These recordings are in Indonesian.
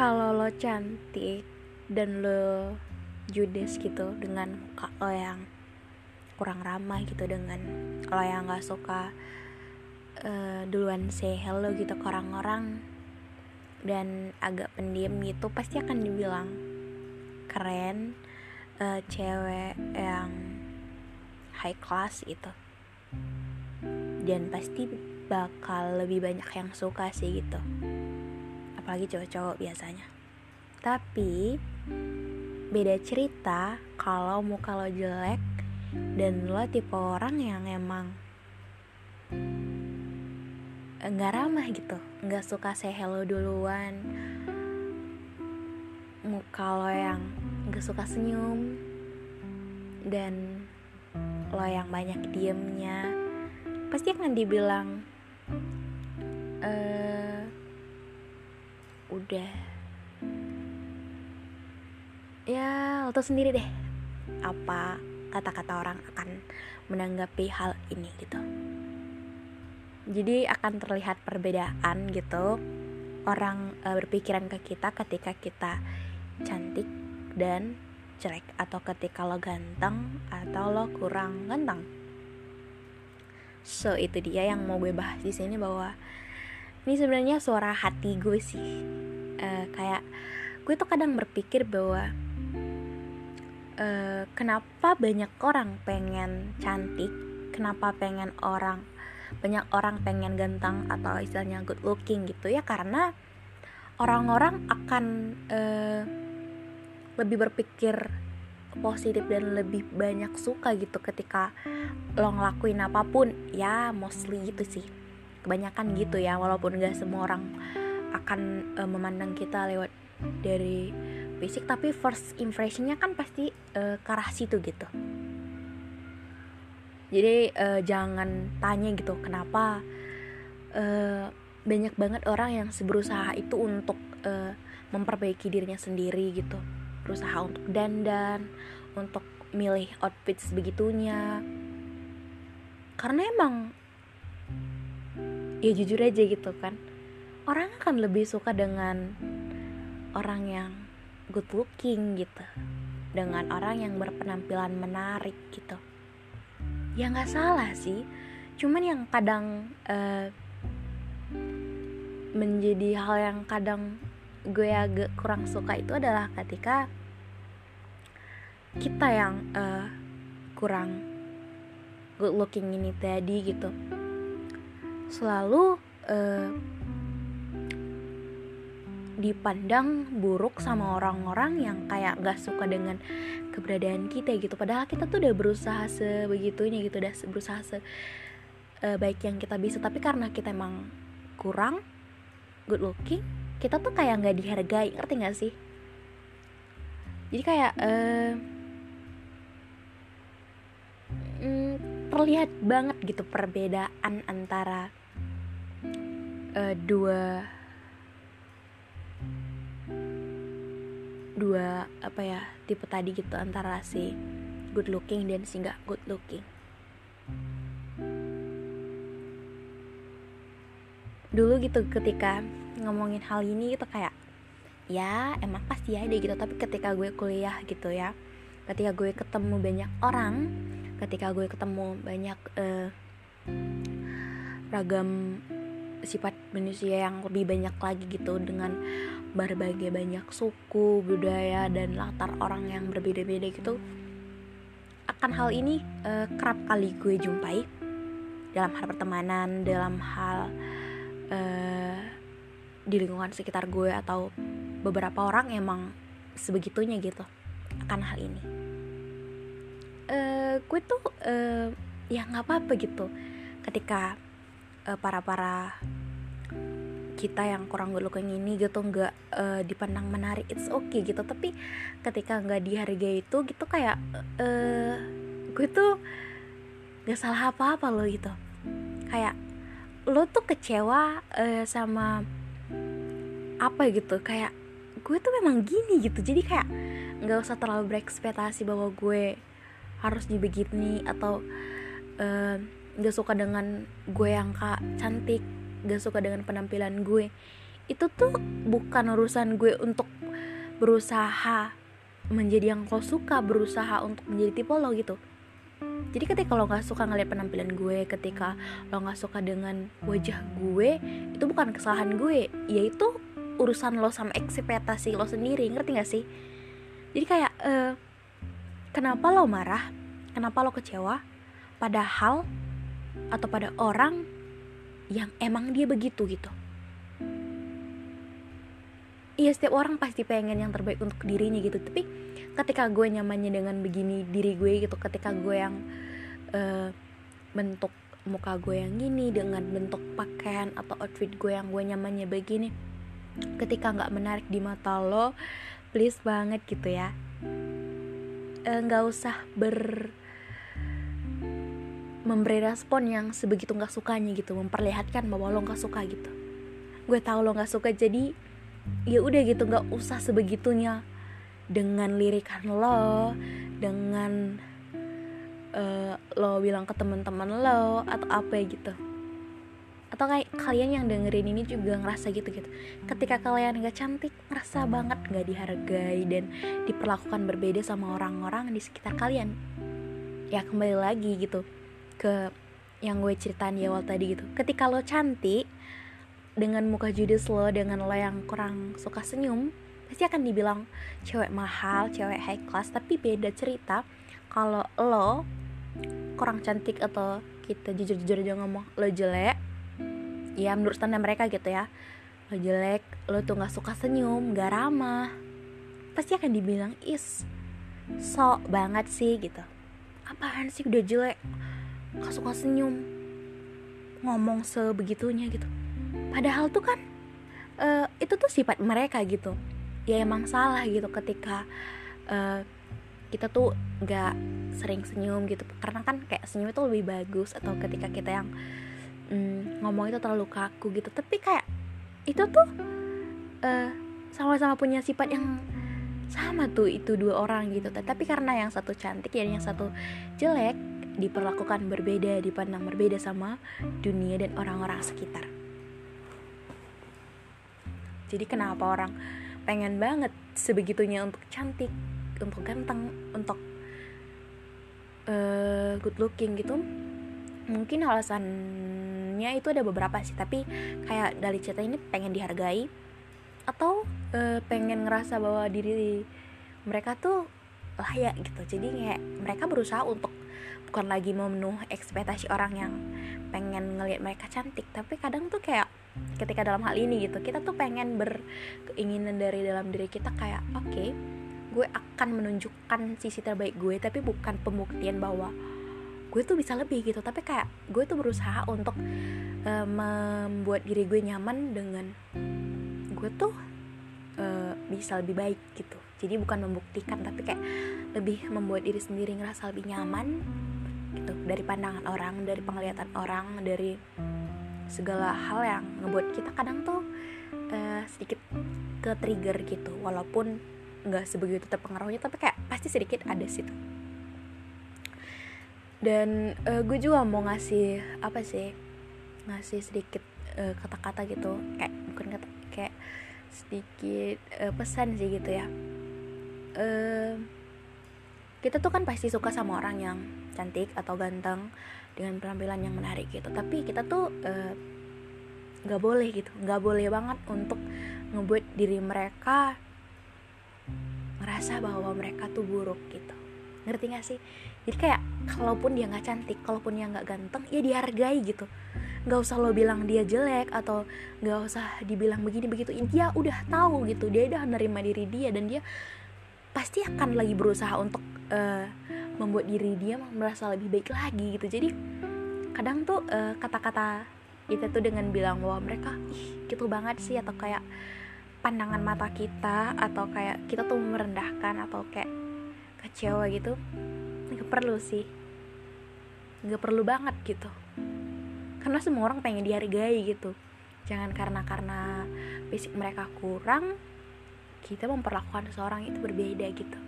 Kalau lo cantik dan lo judes gitu dengan muka lo yang kurang ramah gitu dengan lo yang gak suka uh, duluan say hello gitu ke orang-orang dan agak pendiam gitu pasti akan dibilang keren uh, cewek yang high class gitu. Dan pasti bakal lebih banyak yang suka sih gitu apalagi cowok-cowok biasanya. Tapi beda cerita kalau muka lo jelek dan lo tipe orang yang emang nggak ramah gitu nggak suka say hello duluan. Muka lo yang nggak suka senyum dan lo yang banyak diemnya. Pasti akan dibilang eh udah. Ya lo tau sendiri deh apa kata-kata orang akan menanggapi hal ini gitu. Jadi akan terlihat perbedaan gitu. Orang e, berpikiran ke kita ketika kita cantik dan jelek atau ketika lo ganteng atau lo kurang ganteng. So itu dia yang mau gue bahas di sini bahwa ini sebenarnya suara hati gue sih. E, kayak gue tuh kadang berpikir bahwa e, kenapa banyak orang pengen cantik kenapa pengen orang banyak orang pengen ganteng atau istilahnya good looking gitu ya karena orang-orang akan uh, lebih berpikir positif dan lebih banyak suka gitu ketika lo ngelakuin apa pun. Ya mostly gitu sih kebanyakan gitu ya walaupun gak semua orang akan uh, memandang kita lewat dari fisik tapi first impressionnya kan pasti uh, ke arah situ gitu. Jadi uh, jangan tanya gitu kenapa uh, banyak banget orang yang berusaha itu untuk uh, memperbaiki dirinya sendiri gitu. Berusaha untuk dandan untuk milih outfit sebegitunya karena emang ya jujur aja gitu kan. Orang akan lebih suka dengan orang yang good looking gitu. Dengan orang yang berpenampilan menarik gitu. Ya nggak salah sih. Cuman yang kadang uh, menjadi hal yang kadang gue agak kurang suka itu adalah ketika kita yang uh, kurang good looking ini tadi gitu selalu uh, dipandang buruk sama orang-orang yang kayak gak suka dengan keberadaan kita gitu. Padahal kita tuh udah berusaha sebegitunya gitu udah berusaha se uh, baik yang kita bisa. Tapi karena kita emang kurang good looking kita tuh kayak nggak dihargai. Ngerti gak sih? Jadi kayak uh, terlihat banget gitu perbedaan antara uh, dua dua apa ya tipe tadi gitu antara si good looking dan si nggak good looking. Dulu gitu ketika ngomongin hal ini gitu kayak ya emang pasti ada gitu tapi ketika gue kuliah gitu ya ketika gue ketemu banyak orang ketika gue ketemu banyak uh, ragam sifat manusia yang lebih banyak lagi gitu dengan berbagai banyak suku budaya dan latar orang yang berbeda-beda gitu. Akan hal ini uh, kerap kali gue jumpai dalam hal pertemanan dalam hal uh, di lingkungan sekitar gue atau beberapa orang emang sebegitunya gitu akan hal ini. Uh, gue tuh uh, ya nggak apa-apa gitu ketika para para kita yang kurang good looking ini gitu nggak uh, dipandang menarik it's okay gitu. Tapi ketika nggak dihargai itu gitu kayak uh, gue tuh nggak salah apa-apa loh gitu. Kayak lo tuh kecewa uh, sama apa gitu. Kayak gue tuh memang gini gitu. Jadi kayak nggak usah terlalu berekspektasi bahwa gue harus dibegini atau uh, suka dengan gue yang kak cantik gak suka dengan penampilan gue. Itu tuh bukan urusan gue untuk berusaha menjadi yang kau suka berusaha untuk menjadi tipe lo gitu. Jadi ketika lo gak suka ngeliat penampilan gue ketika lo gak suka dengan wajah gue itu bukan kesalahan gue. Yaitu urusan lo sama ekspektasi lo sendiri ngerti gak sih? Jadi kayak uh, kenapa lo marah? Kenapa lo kecewa? Padahal atau pada orang yang emang dia begitu gitu. Iya setiap orang pasti pengen yang terbaik untuk dirinya gitu. Tapi ketika gue nyamannya dengan begini diri gue gitu Ketika gue yang uh, bentuk muka gue yang gini Dengan bentuk pakaian atau outfit gue yang gue nyamannya begini Ketika gak menarik di mata lo Please banget gitu ya. Uh, Gak usah ber memberi respon yang sebegitu nggak sukanya gitu memperlihatkan bahwa lo nggak suka gitu. Gue tahu lo nggak suka jadi ya udah gitu nggak usah sebegitunya dengan lirikan lo dengan uh, lo bilang ke teman-teman lo atau apa gitu. Atau kayak kalian yang dengerin ini juga ngerasa gitu gitu. Ketika kalian nggak cantik ngerasa banget nggak dihargai dan diperlakukan berbeda sama orang-orang di sekitar kalian. Ya kembali lagi gitu ke yang gue ceritain di awal tadi gitu. Ketika lo cantik dengan muka judes lo dengan lo yang kurang suka senyum pasti akan dibilang cewek mahal cewek high class. Tapi beda cerita kalau lo kurang cantik atau kita jujur-jujur aja ngomong lo jelek ya menurut standar mereka gitu ya. Lo jelek lo tuh nggak suka senyum gak ramah pasti akan dibilang is sok banget sih gitu. Apaan sih udah jelek gak suka senyum ngomong sebegitunya gitu. Padahal tuh kan uh, itu tuh sifat mereka gitu. Ya emang salah gitu ketika uh, kita tuh nggak sering senyum gitu. Karena kan kayak senyum itu lebih bagus atau ketika kita yang mm, ngomong itu terlalu kaku gitu. Tapi kayak itu tuh uh, sama-sama punya sifat yang sama tuh itu dua orang gitu. Tapi karena yang satu cantik dan yang satu jelek diperlakukan berbeda, dipandang berbeda sama dunia dan orang-orang sekitar. Jadi kenapa orang pengen banget sebegitunya untuk cantik, untuk ganteng, untuk uh, good looking gitu? Mungkin alasannya itu ada beberapa sih, tapi kayak dari cerita ini pengen dihargai atau uh, pengen ngerasa bahwa diri mereka tuh layak gitu. Jadi kayak mereka berusaha untuk bukan lagi memenuh ekspektasi orang yang pengen ngelihat mereka cantik tapi kadang tuh kayak ketika dalam hal ini gitu kita tuh pengen berkeinginan dari dalam diri kita kayak oke okay, gue akan menunjukkan sisi terbaik gue tapi bukan pembuktian bahwa gue tuh bisa lebih gitu. Tapi kayak gue tuh berusaha untuk uh, membuat diri gue nyaman dengan gue tuh uh, bisa lebih baik gitu jadi bukan membuktikan tapi kayak lebih membuat diri sendiri ngerasa lebih nyaman gitu. Dari pandangan orang dari penglihatan orang dari segala hal yang ngebuat kita kadang tuh uh, sedikit ke trigger gitu. Walaupun nggak sebegitu terpengaruhnya tapi kayak pasti sedikit ada situ dan uh, gue juga mau ngasih apa sih ngasih sedikit eh, kata-kata gitu. Kayak bukan kata kayak sedikit uh, pesan sih gitu ya uh, kita tuh kan pasti suka sama orang yang cantik atau ganteng dengan penampilan yang menarik gitu. Tapi kita tuh uh, nggak boleh gitu. Nggak boleh banget untuk ngebuat diri mereka ngerasa bahwa mereka tuh buruk gitu. Ngerti gak sih? Jadi kayak kalaupun dia nggak cantik kalaupun dia nggak ganteng ya dihargai gitu. Nggak usah lo bilang dia jelek atau nggak usah dibilang begini begitu dia udah tahu gitu. Dia udah menerima diri dia dan dia pasti akan lagi berusaha untuk uh, membuat diri dia merasa lebih baik lagi gitu. Jadi kadang tuh kata kata-kata kita tuh dengan bilang bahwa mereka ih gitu banget sih atau kayak pandangan mata kita atau kayak kita tuh merendahkan atau kayak kecewa gitu nggak perlu sih. Nggak perlu banget gitu. Karena semua orang pengen dihargai gitu. Jangan karena karena fisik mereka kurang kita memperlakukan seseorang itu berbeda gitu.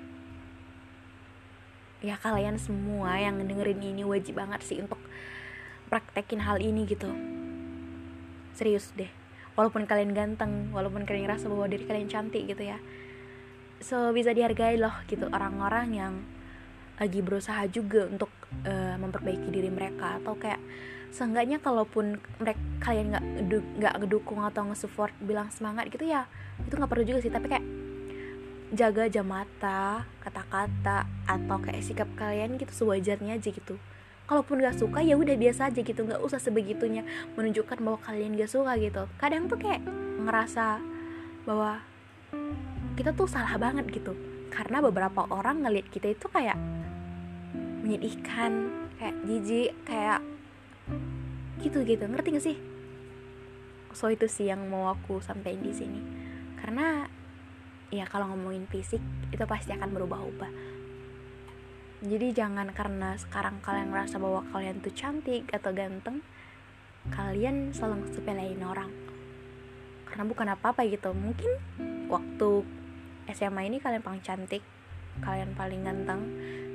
Ya kalian semua yang dengerin ini wajib banget sih untuk praktekin hal ini gitu. Serius deh. Walaupun kalian ganteng walaupun kalian ngerasa bahwa diri kalian cantik gitu ya. So bisa dihargai loh gitu orang-orang yang lagi berusaha juga untuk uh, memperbaiki diri mereka atau kayak seenggaknya kalaupun mereka kalian nggak nggak ngedukung atau nge-support bilang semangat gitu ya itu nggak perlu juga sih. Tapi kayak jaga jam mata kata-kata atau kayak sikap kalian gitu sewajarnya aja gitu. Kalaupun gak suka ya udah biasa aja gitu. Nggak usah sebegitunya menunjukkan bahwa kalian gak suka gitu. Kadang tuh kayak ngerasa bahwa kita tuh salah banget gitu. Karena beberapa orang ngelihat kita itu kayak menyedihkan kayak jijik kayak gitu gitu. Ngerti gak sih? So itu sih yang mau aku sampaikan di sini. Karena ya kalau ngomongin fisik itu pasti akan berubah-ubah. Jadi jangan karena sekarang kalian merasa bahwa kalian tuh cantik atau ganteng kalian selalu sepelein orang. Karena bukan apa-apa gitu. Mungkin waktu SMA ini kalian paling cantik kalian paling ganteng.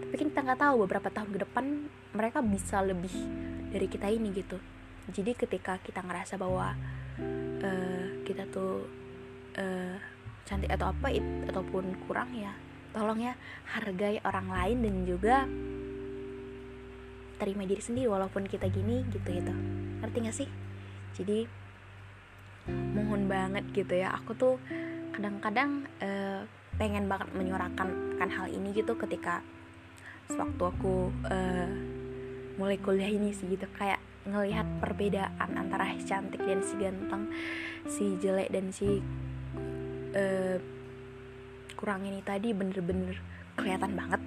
Tapi kita nggak tahu beberapa tahun ke depan mereka bisa lebih dari kita ini gitu jadi ketika kita ngerasa bahwa uh, kita tuh uh, cantik atau apa it, ataupun kurang ya tolong ya hargai orang lain dan juga terima diri sendiri walaupun kita gini gitu gitu ngerti gak sih? Jadi mohon banget gitu ya. Aku tuh kadang-kadang uh, pengen banget menyuarakan kan hal ini gitu ketika sewaktu aku uh, mulai kuliah ini sih gitu. Kayak ngelihat perbedaan antara si cantik dan si ganteng si jelek dan si uh, kurang ini tadi bener-bener kelihatan banget.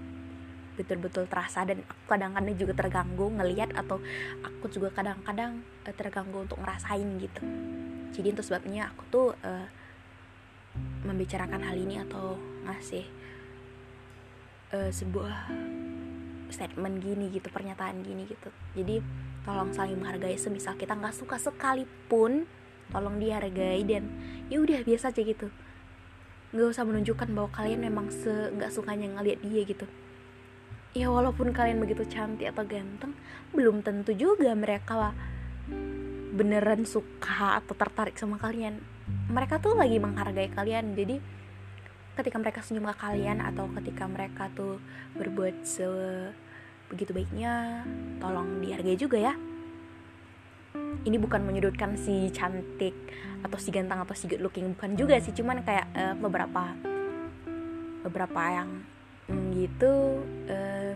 Betul-betul terasa dan aku kadang-kadang juga terganggu ngelihat atau aku juga kadang-kadang uh, terganggu untuk ngerasain gitu. Jadi itu sebabnya aku tuh uh, membicarakan hal ini atau ngasih uh, sebuah statement gini gitu pernyataan gini gitu. Jadi tolong saling menghargai semisal kita nggak suka sekalipun tolong dihargai dan ya udah biasa aja gitu. Nggak usah menunjukkan bahwa kalian memang se nggak sukanya ngeliat dia gitu. Ya walaupun kalian begitu cantik atau ganteng belum tentu juga mereka beneran suka atau tertarik sama kalian. Mereka tuh lagi menghargai kalian jadi ketika mereka senyum ke kalian atau ketika mereka tuh berbuat se begitu baiknya tolong dihargai juga ya. Ini bukan menyudutkan si cantik atau si ganteng atau si good looking bukan juga sih. Cuman kayak uh, beberapa beberapa yang mm, gitu uh,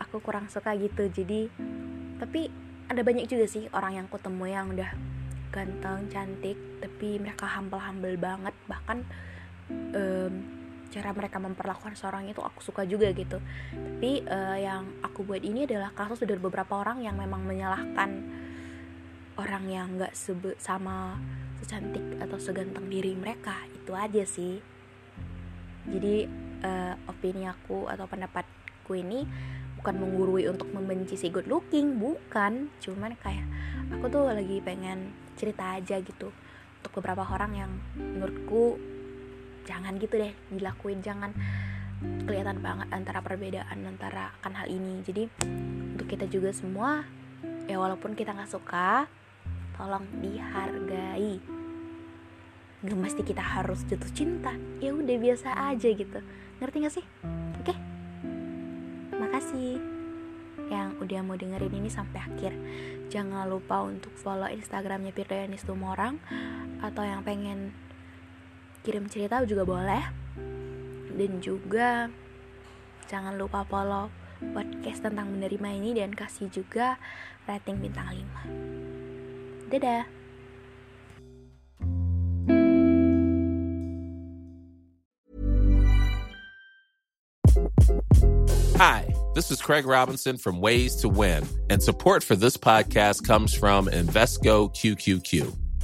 aku kurang suka gitu. Jadi tapi ada banyak juga sih orang yang ketemu yang udah ganteng cantik tapi mereka humble humble banget. Bahkan um, cara mereka memperlakukan seorang itu aku suka juga gitu. Tapi uh, yang aku buat ini adalah kasus dari beberapa orang yang memang menyalahkan orang yang nggak sebut sama secantik atau seganteng diri mereka. Itu aja sih. Jadi uh, opini aku atau pendapatku ini bukan menggurui untuk membenci si good looking bukan. Cuman kayak aku tuh lagi pengen cerita aja gitu untuk beberapa orang yang menurutku jangan gitu deh dilakuin. Jangan kelihatan banget antara perbedaan antara akan hal ini. Jadi untuk kita juga semua ya walaupun kita nggak suka tolong dihargai. Gak mesti kita harus jatuh cinta. Ya udah biasa aja gitu. Ngerti gak sih? Oke? Makasih yang udah mau dengerin ini sampai akhir. Jangan lupa untuk follow Instagramnya Firdayanis Tumorang atau yang pengen kirim cerita juga boleh. Dan juga jangan lupa follow podcast tentang menerima ini dan kasih juga rating bintang 5. Dadah. Hi, this is Craig Robinson from Ways to Win, and support for this podcast comes from Invesco QQQ.